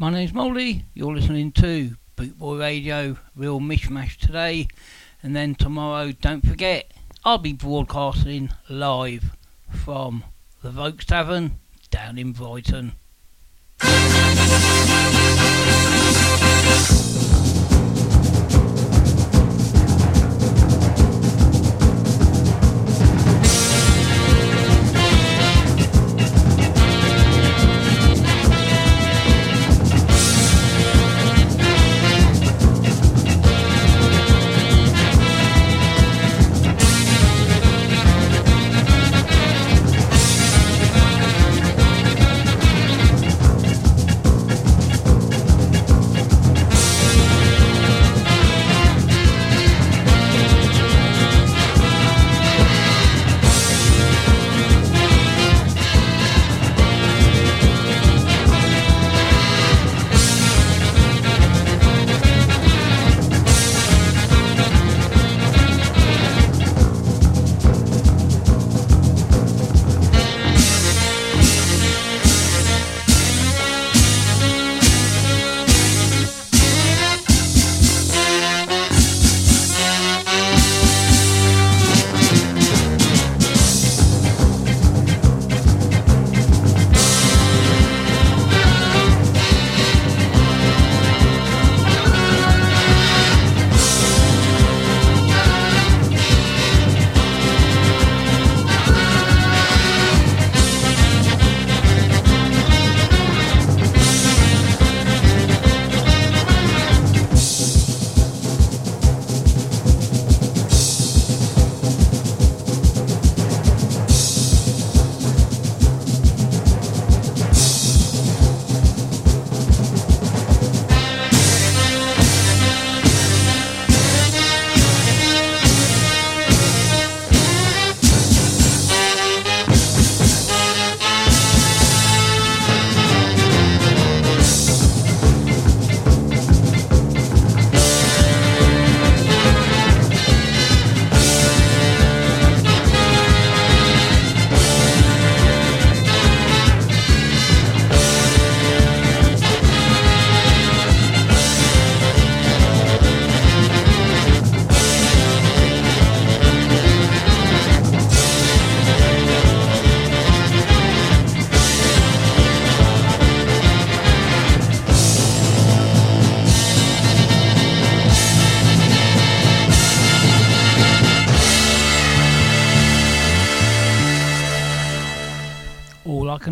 My name's Moldy. You're listening to Bootboy Radio, Real Mishmash today, and then tomorrow, don't forget, I'll be broadcasting live from the Volks Tavern down in Brighton.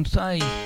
sai.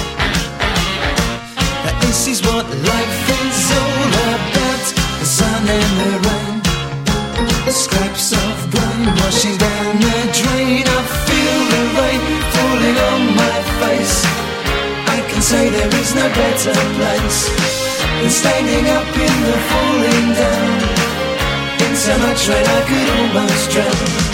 is what life is all about. The sun and the rain, scraps of brain washing down the drain. I feel the rain falling on my face. I can say there is no better place than standing up in the falling down. In so much rain I could almost drown.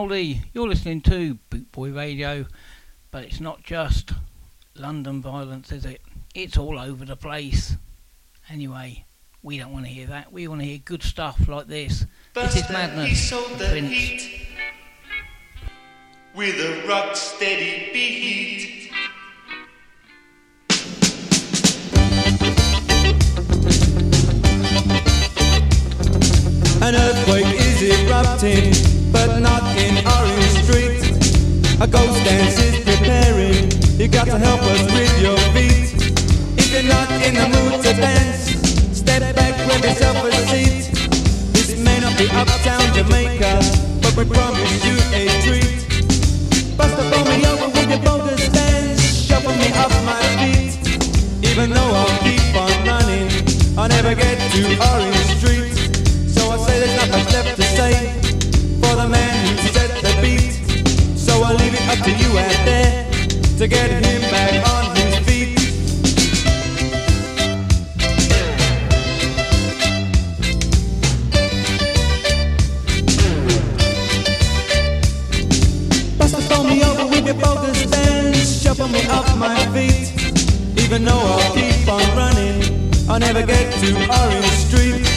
Moldy. You're listening to Bootboy Radio, but it's not just London Violence, is it? It's all over the place. Anyway, we don't want to hear that. We want to hear good stuff like this. This is Madness. Prince. with a rock steady beat. An earthquake is erupting, but not in Orange Street. A ghost dance is preparing. You got to help us with your feet. If you're not in the mood to dance, step back, grab yourself a seat. This may not be uptown Jamaica, but we promise you a treat. Bust up on me over with your bogus dance, shuffle me off my feet. Even though I'll keep on running, I'll never get to Orange Street. So I say there's not much left to say for the man to you out there to get him back on his feet. Bust the phone me over with your bogus dance, shuffle me off my feet. Even though I'll keep on running, I'll never get to Orange Street.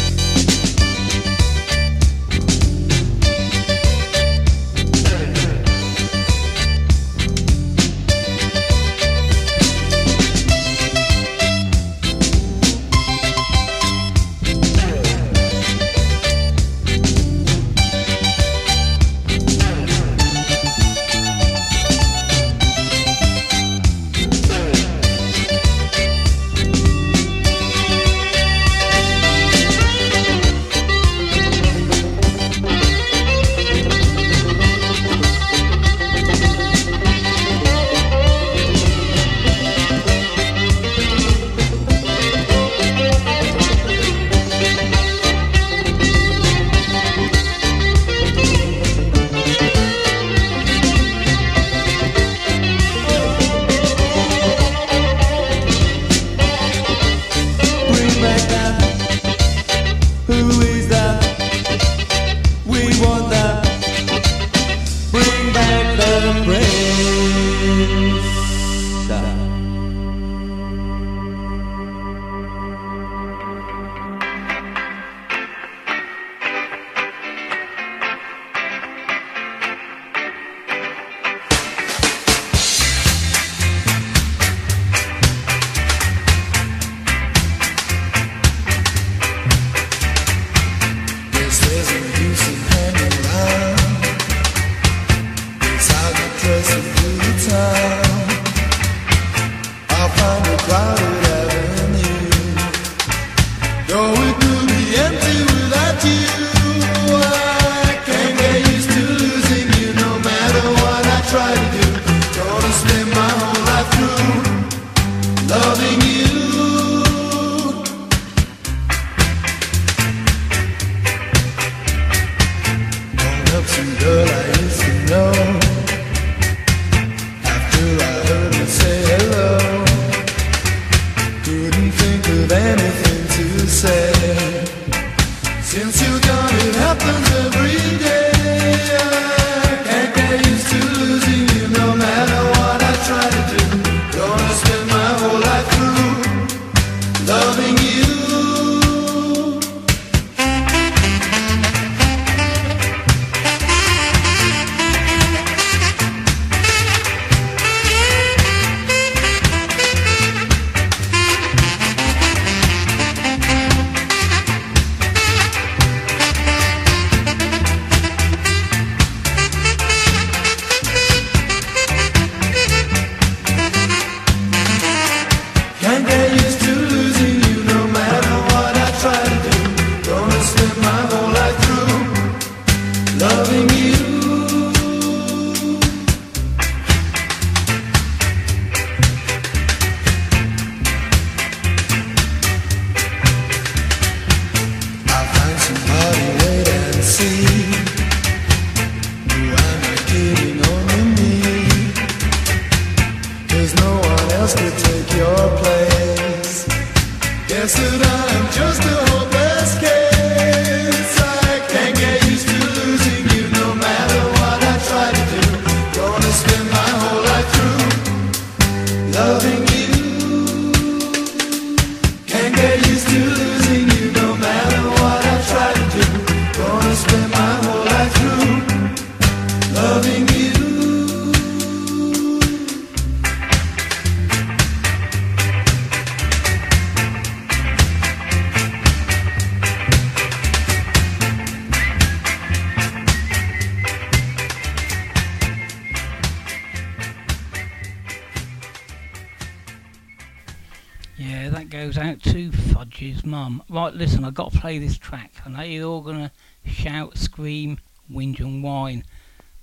Play this track. I know you're all going to shout, scream, whinge and whine.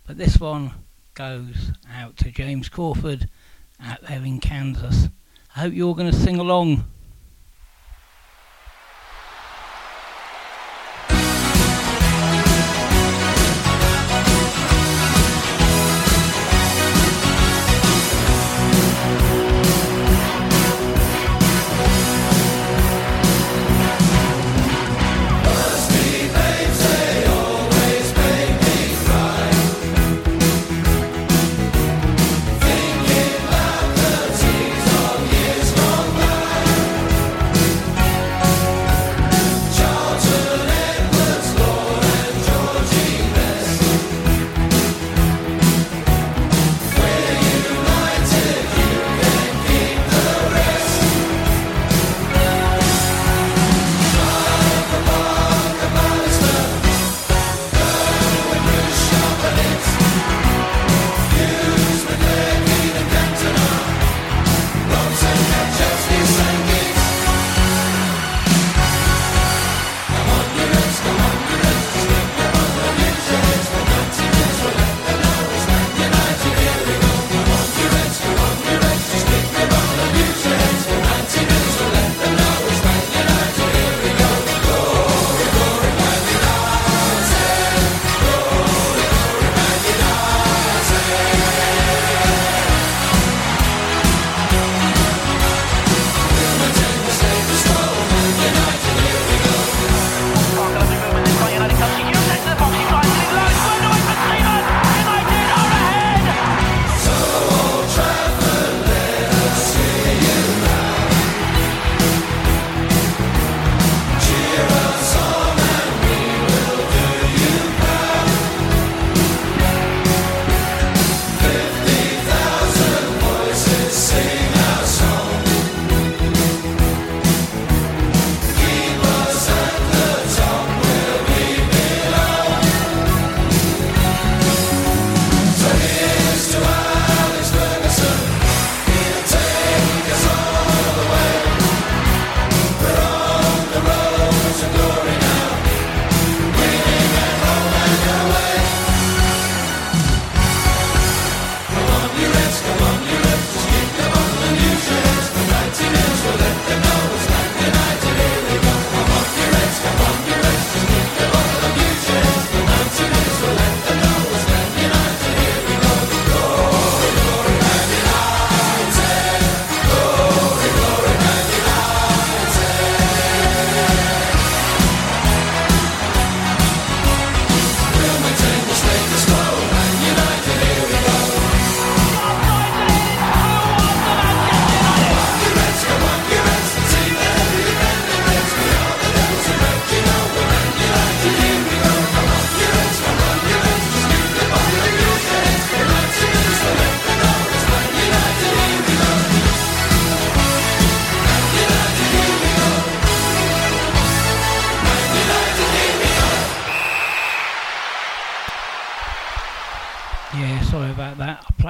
But this one goes out to James Crawford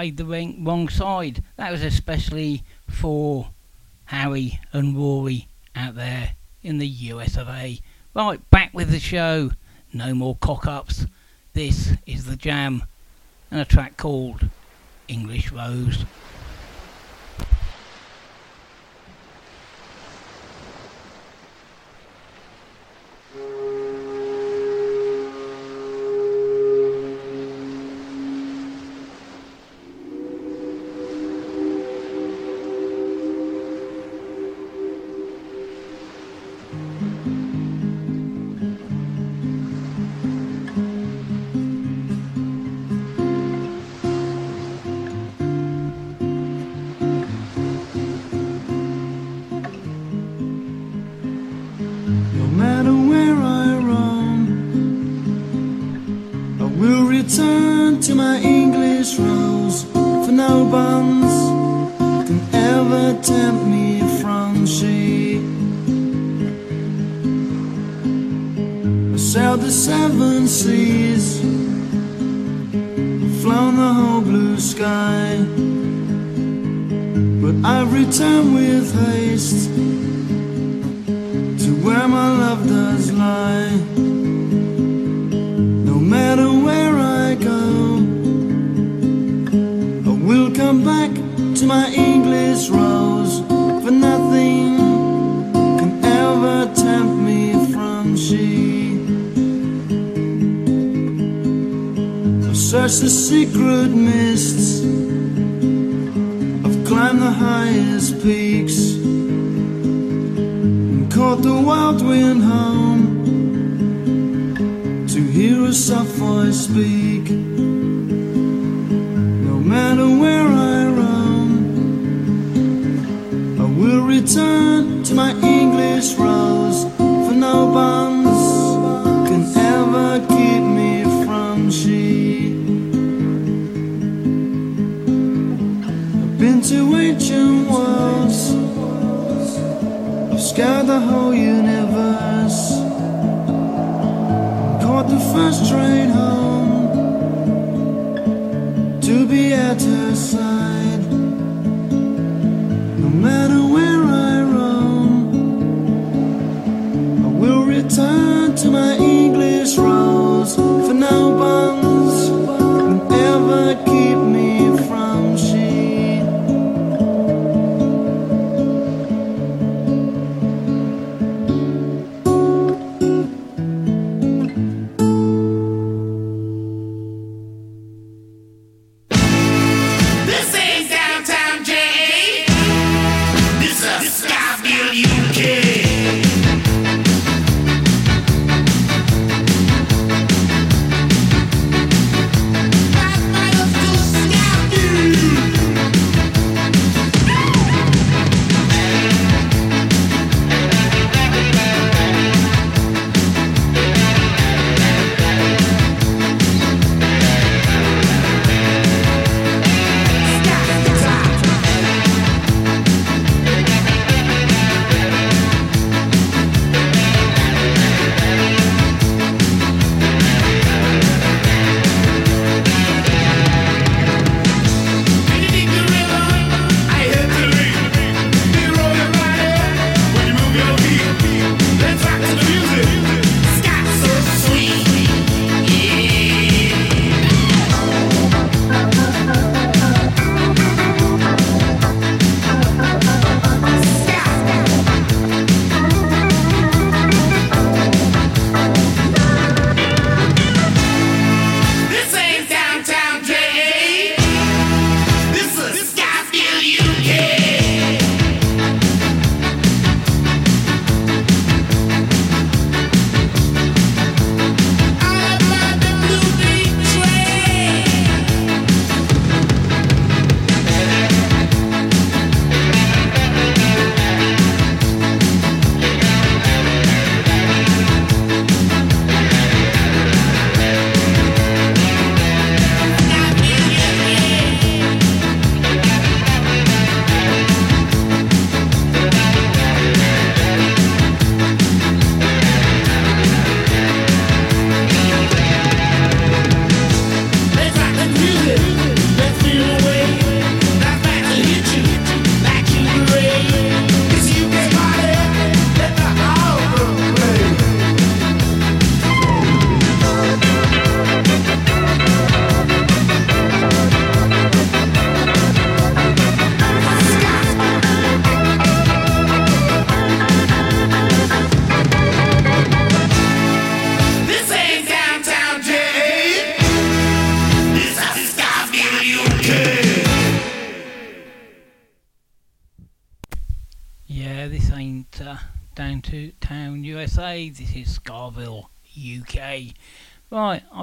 played the wrong side. That was especially for Harry and Rory out there in the US of A. Right, back with the show. No more cock ups. This is the jam and a track called English Rose.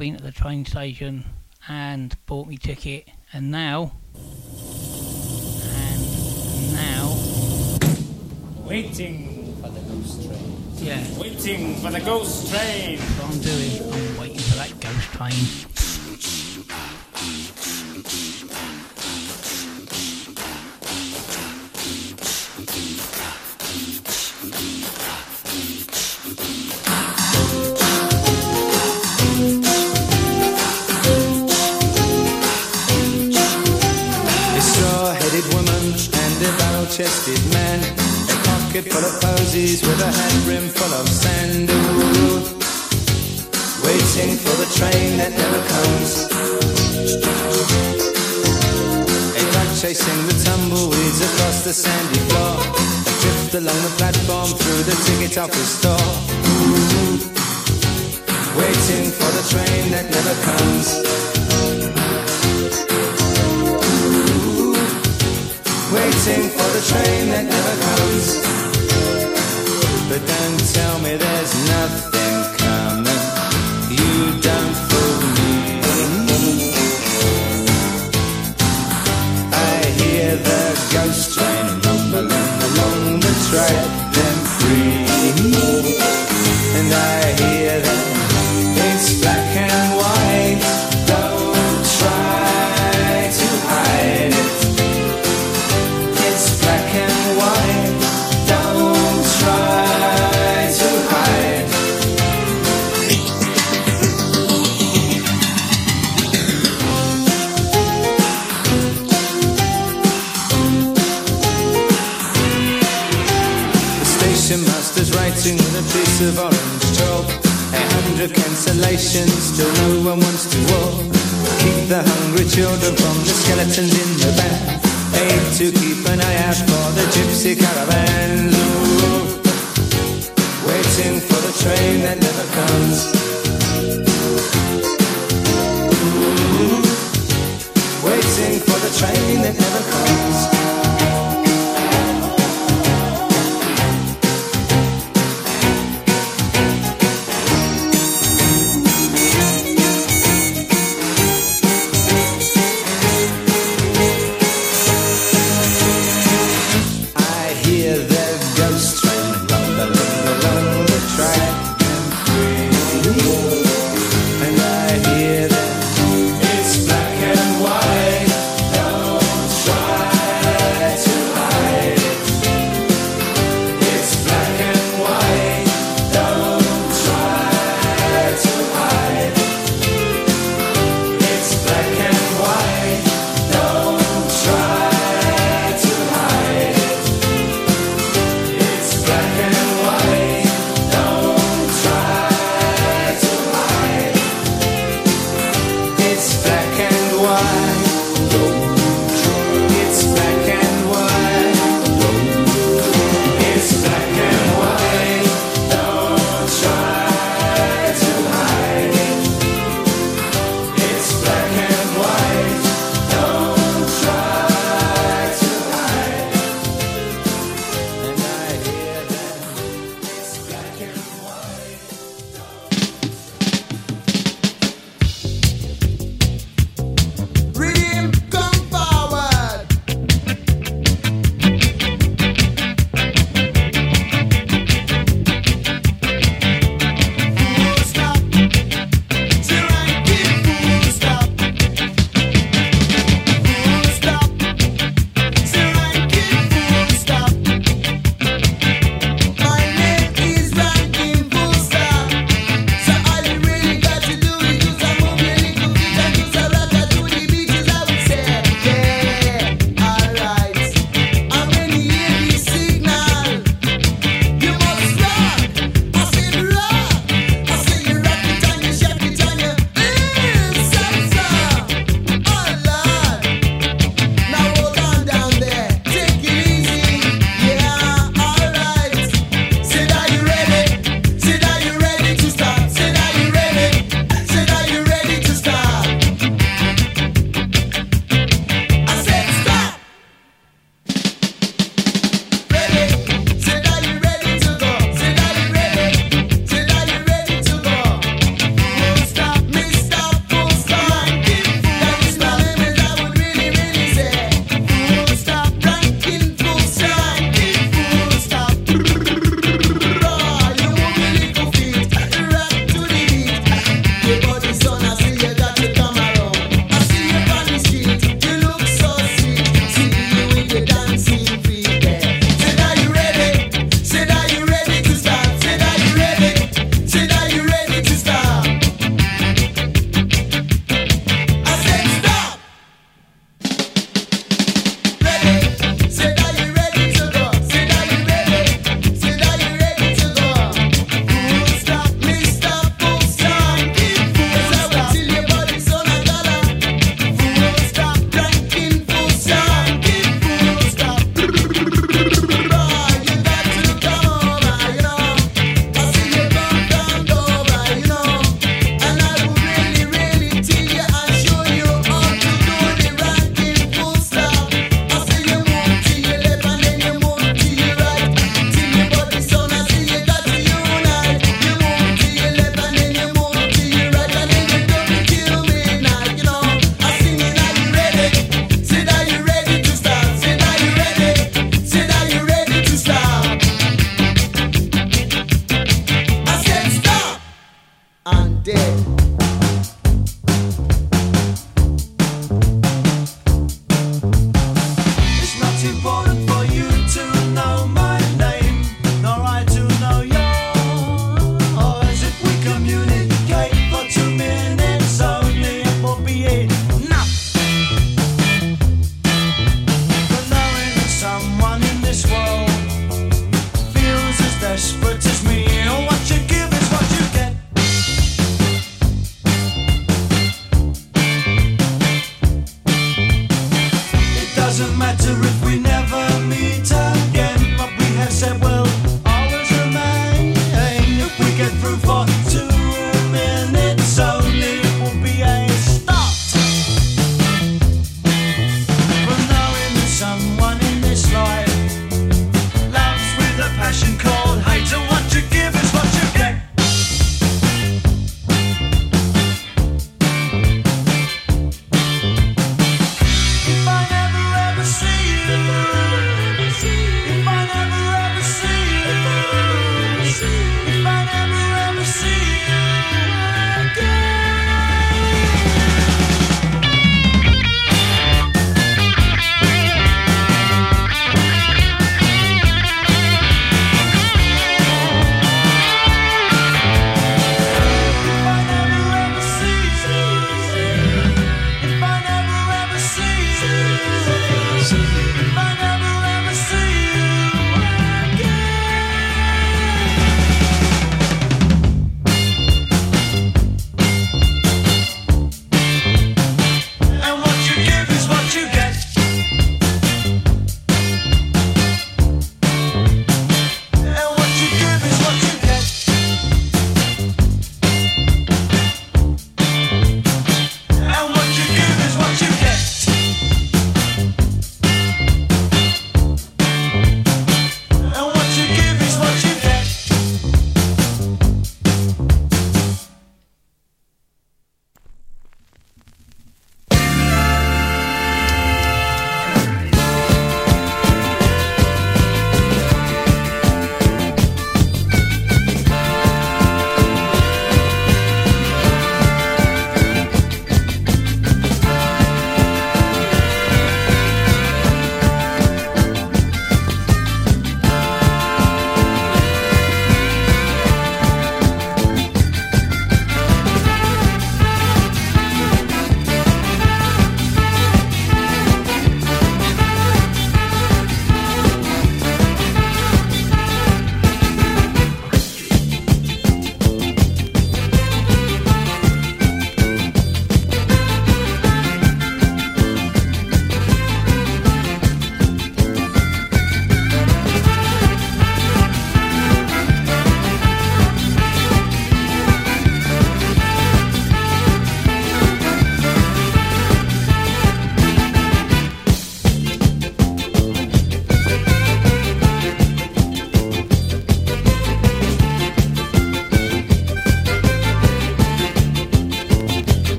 been at the train station and bought me ticket and now and now waiting for the ghost train. Yeah. Waiting for the ghost train. What i'm doing i'm waiting for that ghost train. the hungry children from the skeletons in the van. Aid to keep an eye out for the gypsy caravans. Ooh, waiting for the train that never comes. Ooh, waiting for the train that never comes.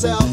Can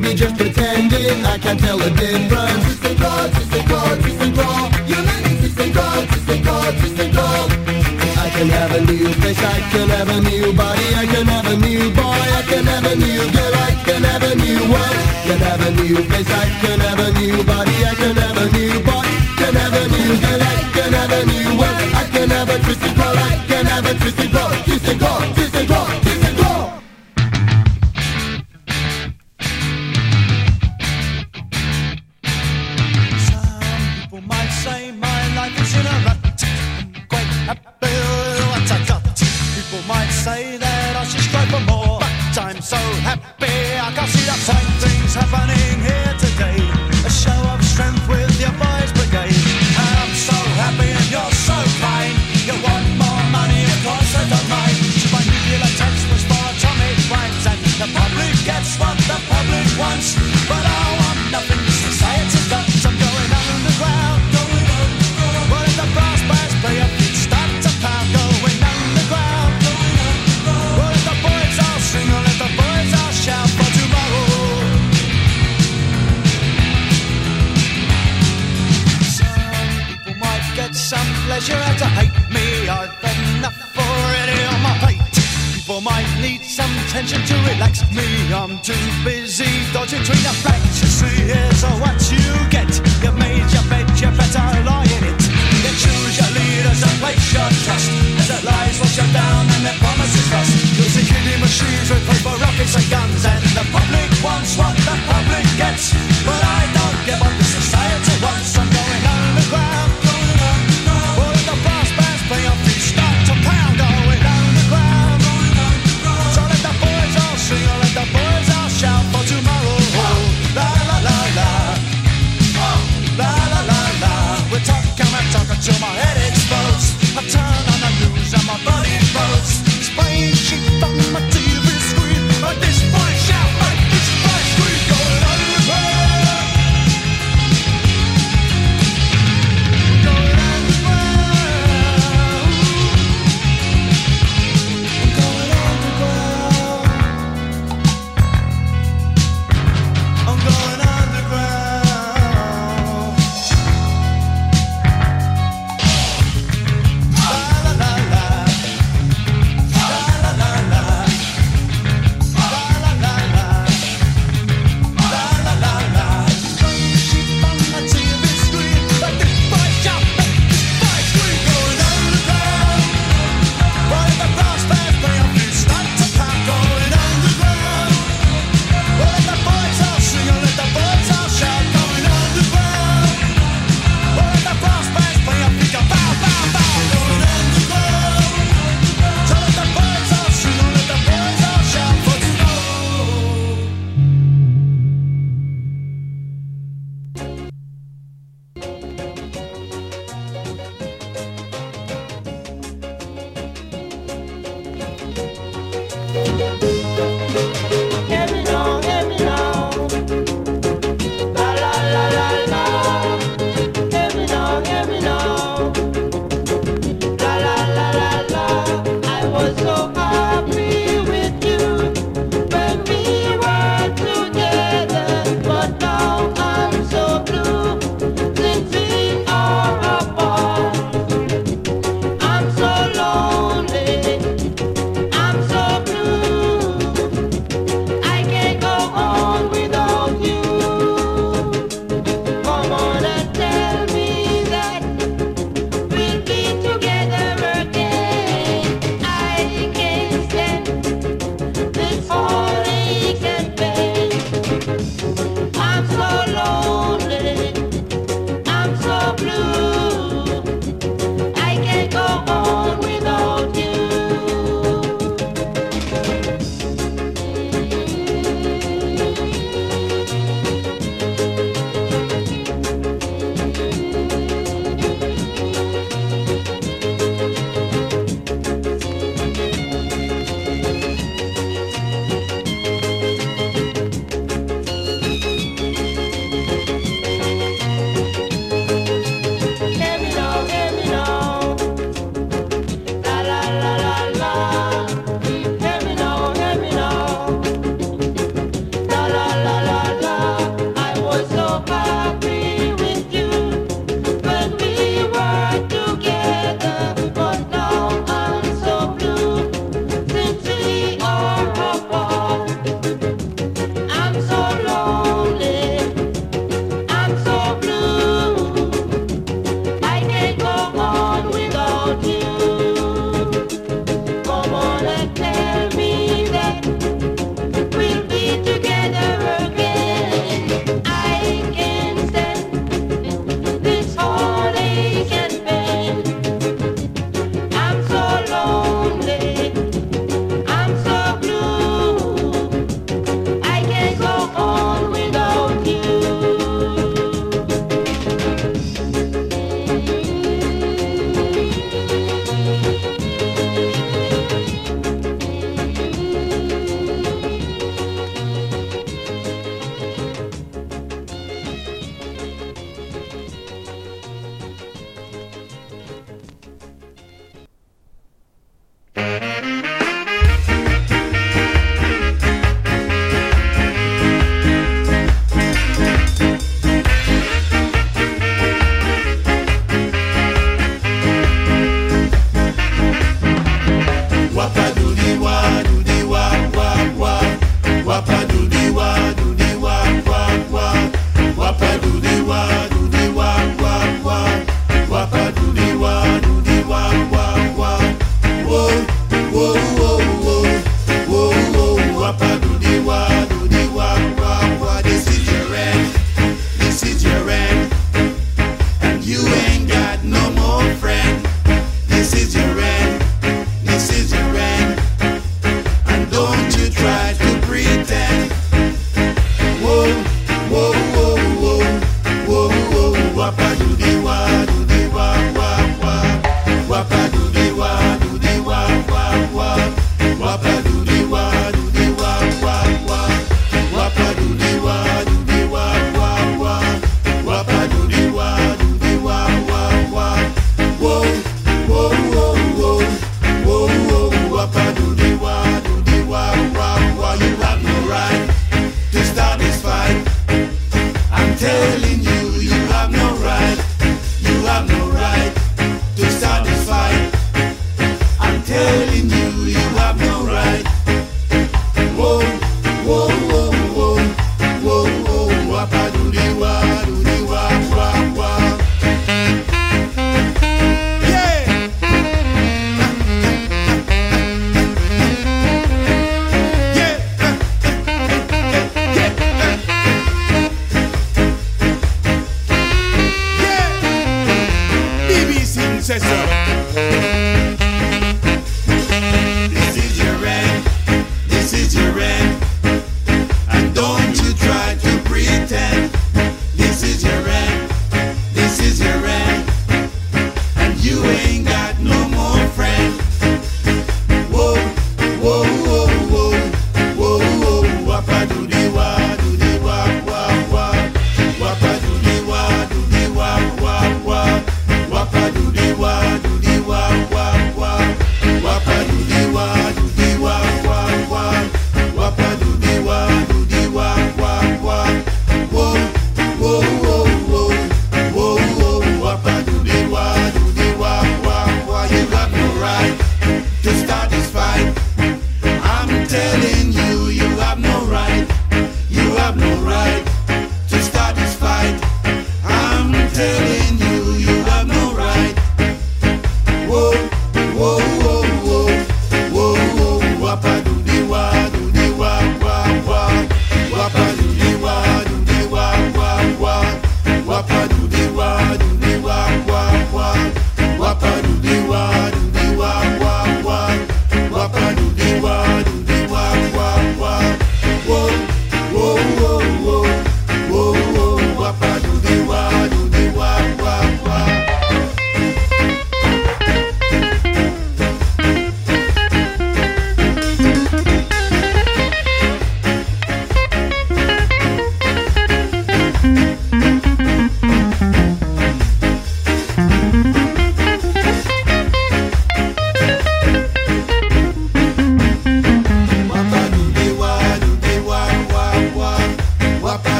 maybe just pretending I can't tell the difference. Just a God, just a God, just a God. You're learning just a God, just a God, just a God. I can have a new face, I can have a new body, I can have a new boy, I can have a new girl, I can have a new wife, can have a new face, I can have a new body.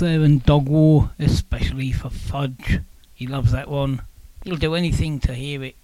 There and Dog War, especially for Fudge. He loves that one. He'll do anything to hear it.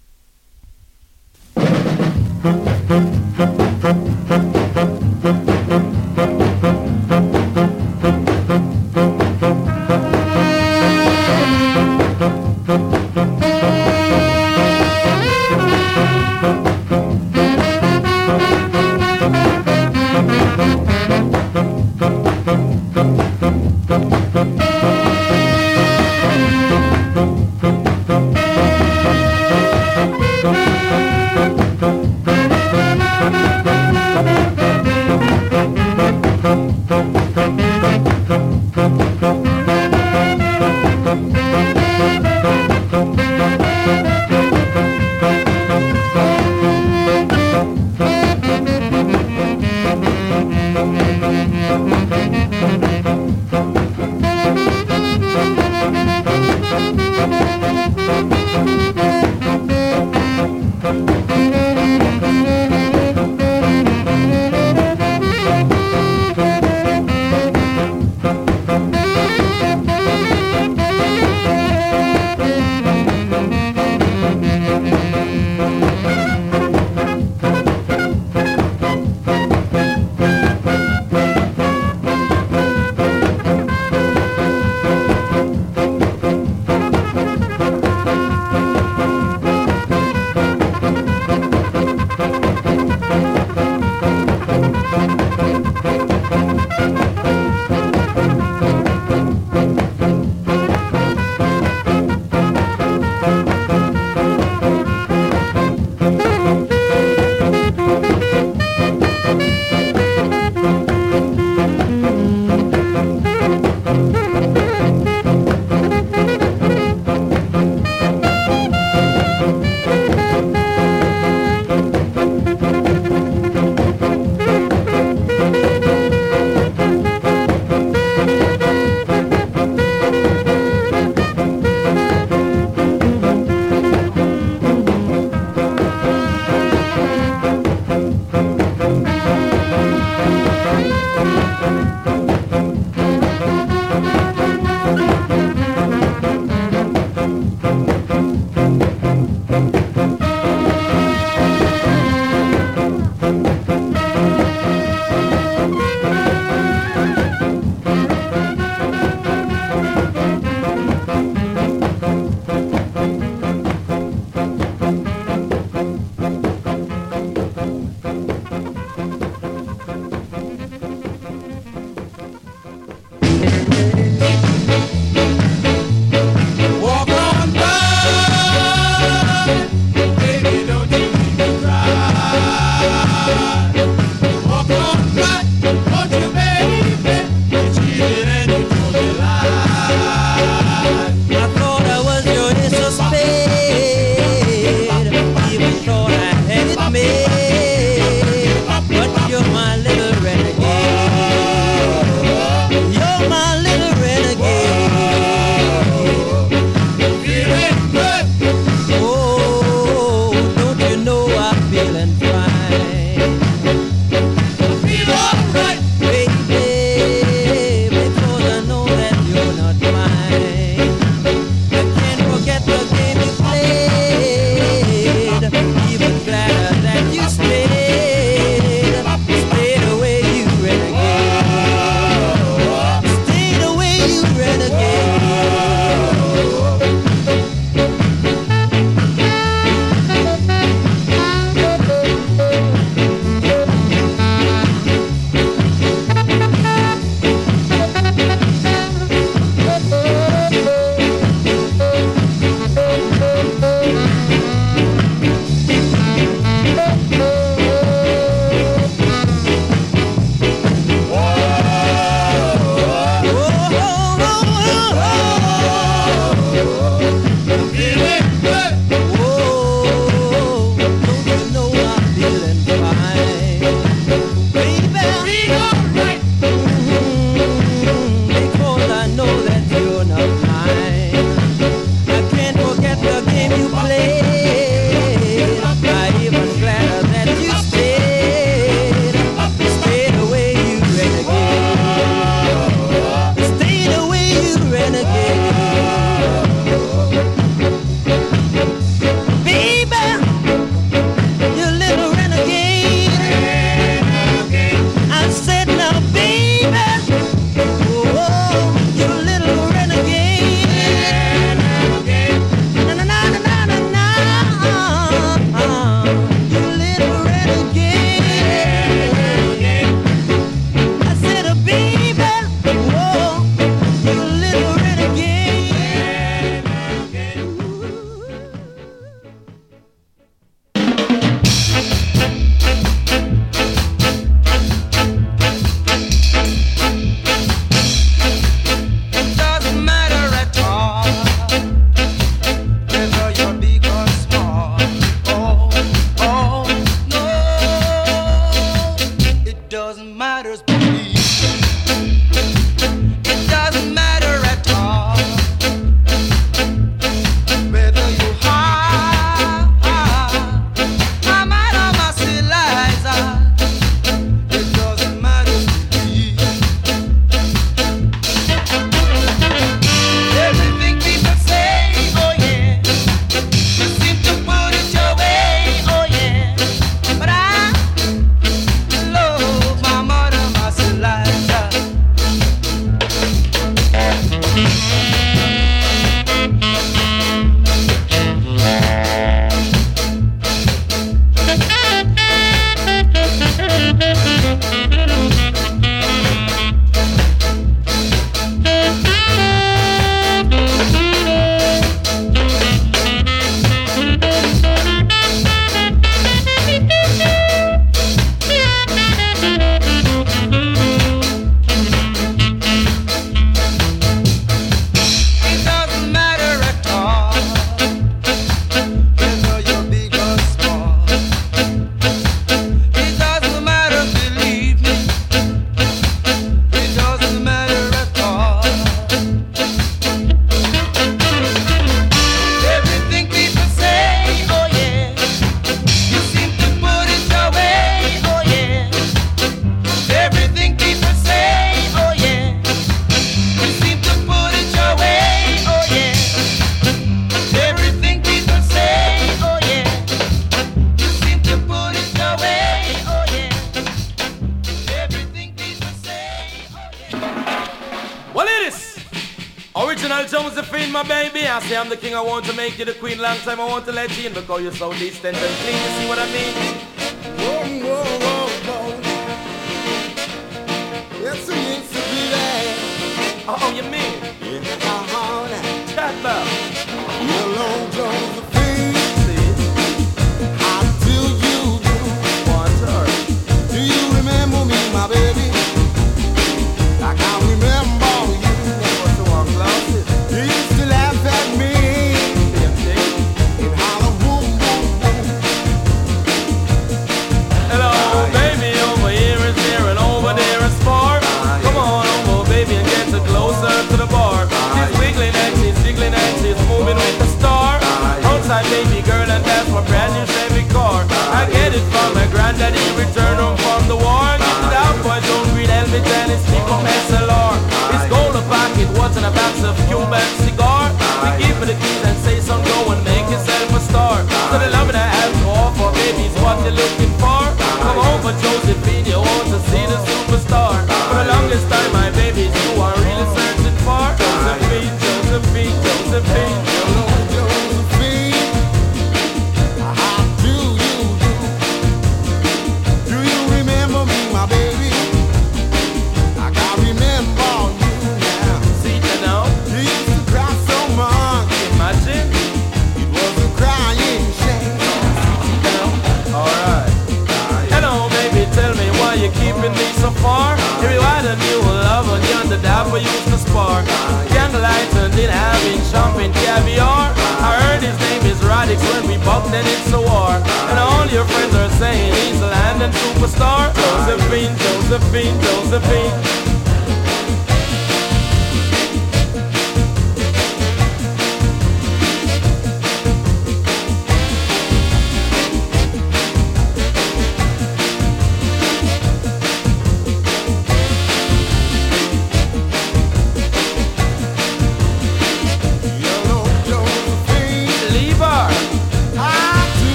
yourself, these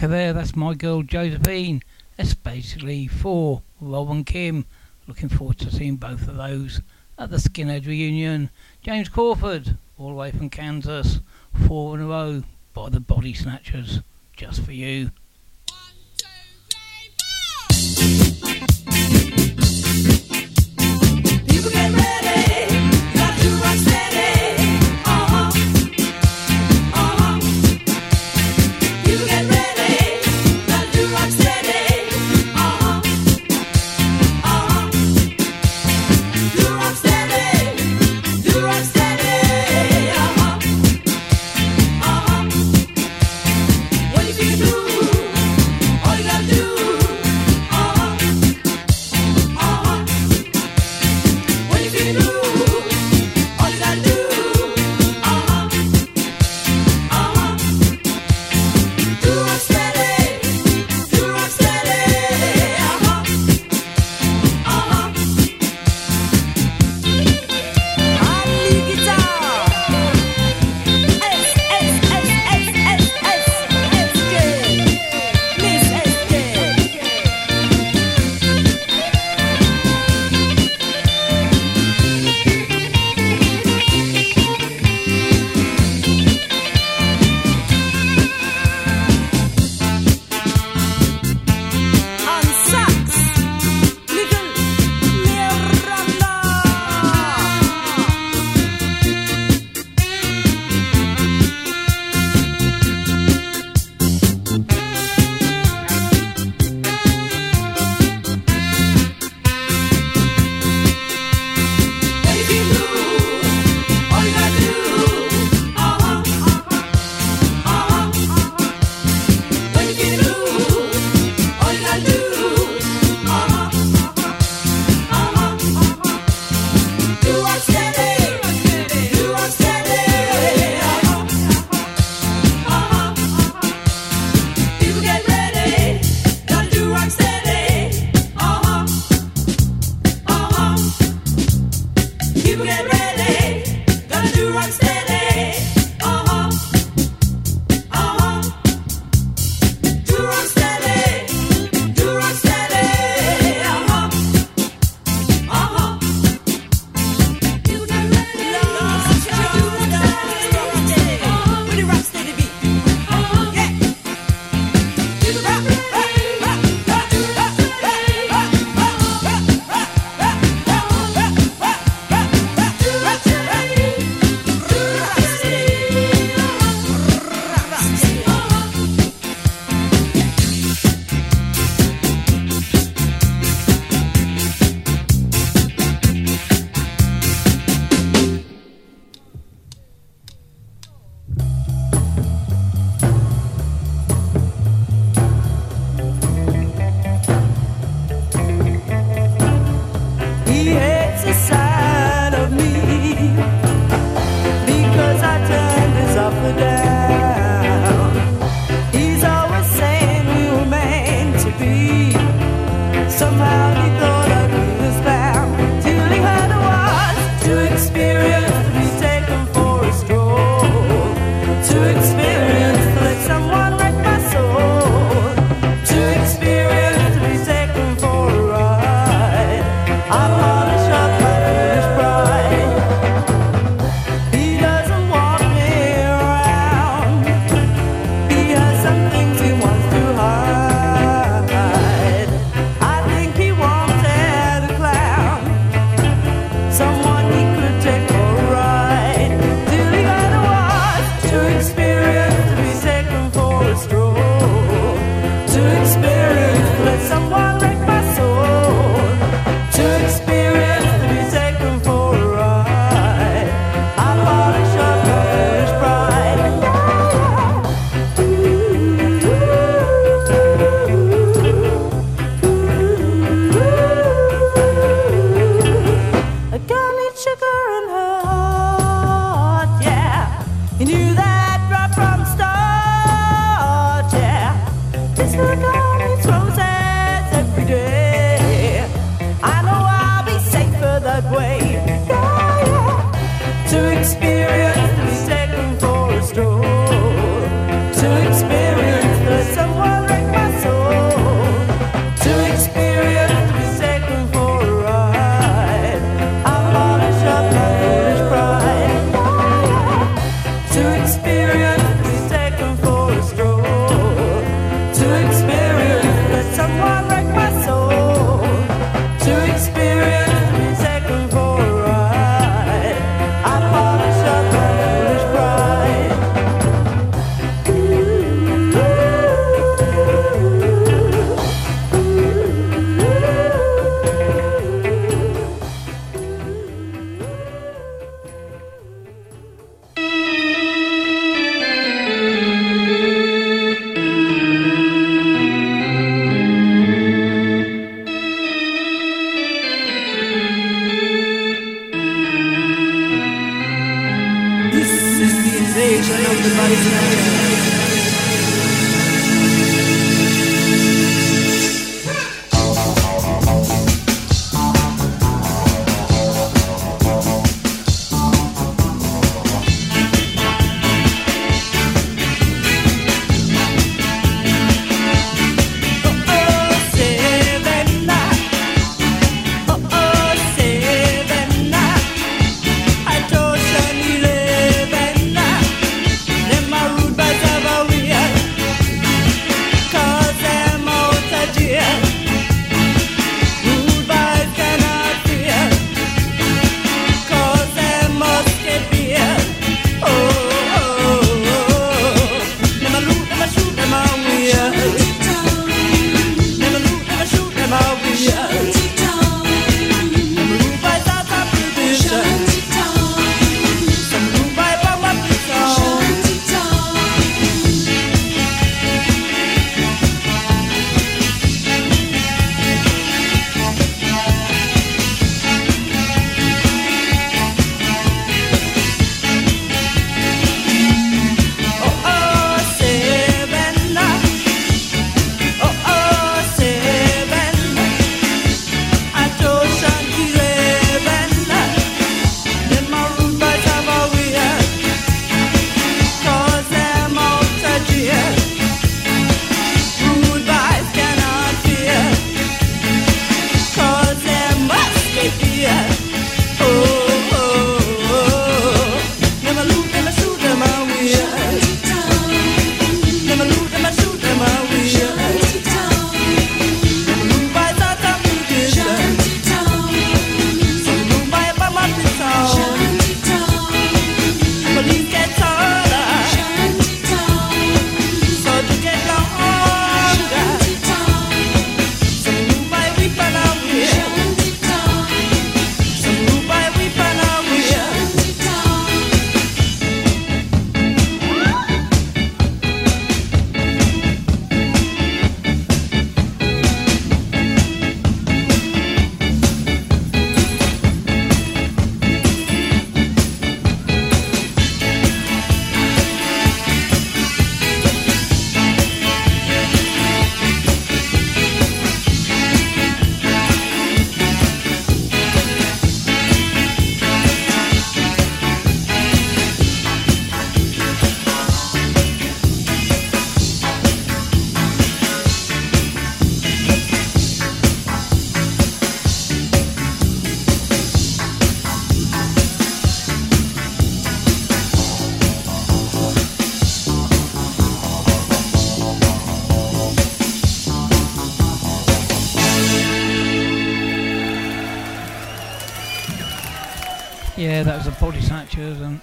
there, that's my girl Josephine. That's basically for Rob and Kim. Looking forward to seeing both of those at the Skinhead reunion. James Crawford, all the way from Kansas, four in a row by the Bodysnatchers, just for you.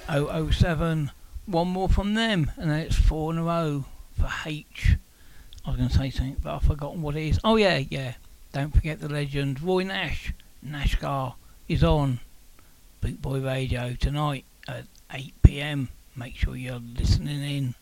007. One more from them, and then it's four in a row for H. I was going to say something, but I've forgotten what it is. Oh, yeah, yeah. Don't forget the legend. Roy Nash, NASCAR, is on Boot Boy Radio tonight at 8 pm. Make sure you're listening in.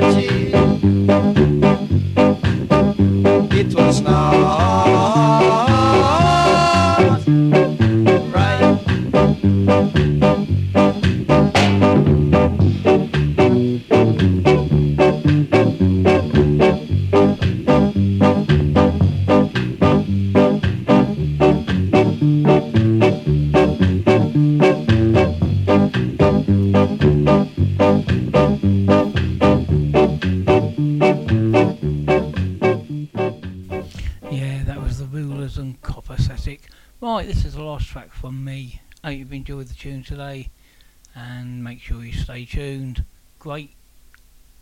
Mariachi. enjoyed the tune today, and make sure you stay tuned. Great,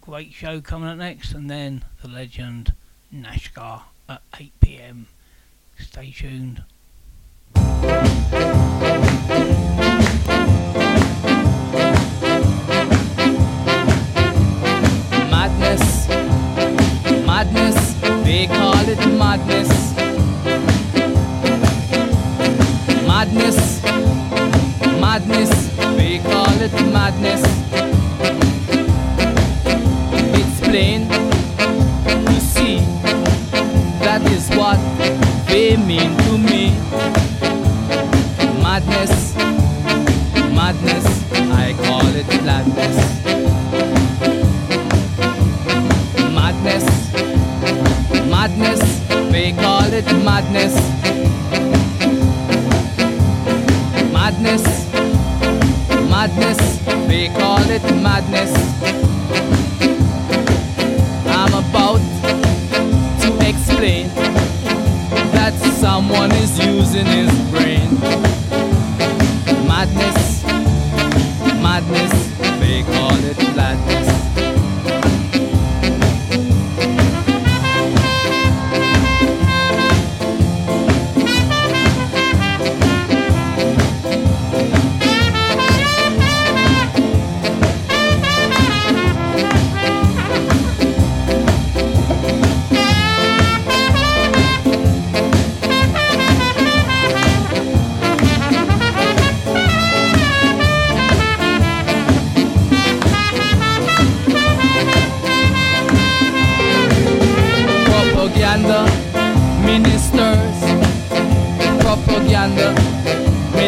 great show coming up next, and then the legend Nashgar at 8 pm. Stay tuned. Madness, madness, they call it madness. Madness Madness. we call it madness. It's plain to see. That is what they mean to me. Madness. Madness. I call it madness. Madness. Madness. They call it madness. Madness. Madness. They call it madness. I'm about to explain that someone is using his brain. Madness, madness, they call it gladness.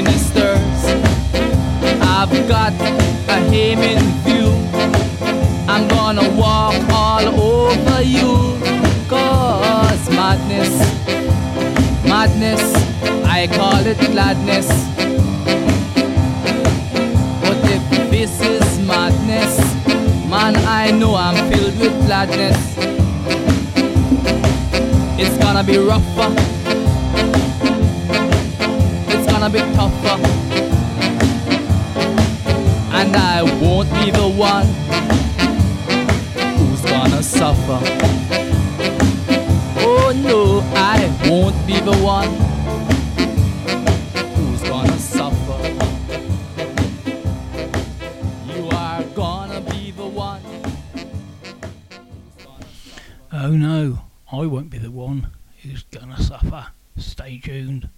Ministers. I've got a aim in view. I'm gonna walk all over you. Cause madness, madness, I call it gladness. But if this is madness, man, I know I'm filled with gladness. It's gonna be rougher. Gonna be tougher. And I won't be the one who's gonna suffer. Oh no, I won't be the one who's gonna suffer. You are gonna be the one. Oh no, I won't be the one who's gonna suffer. Stay tuned.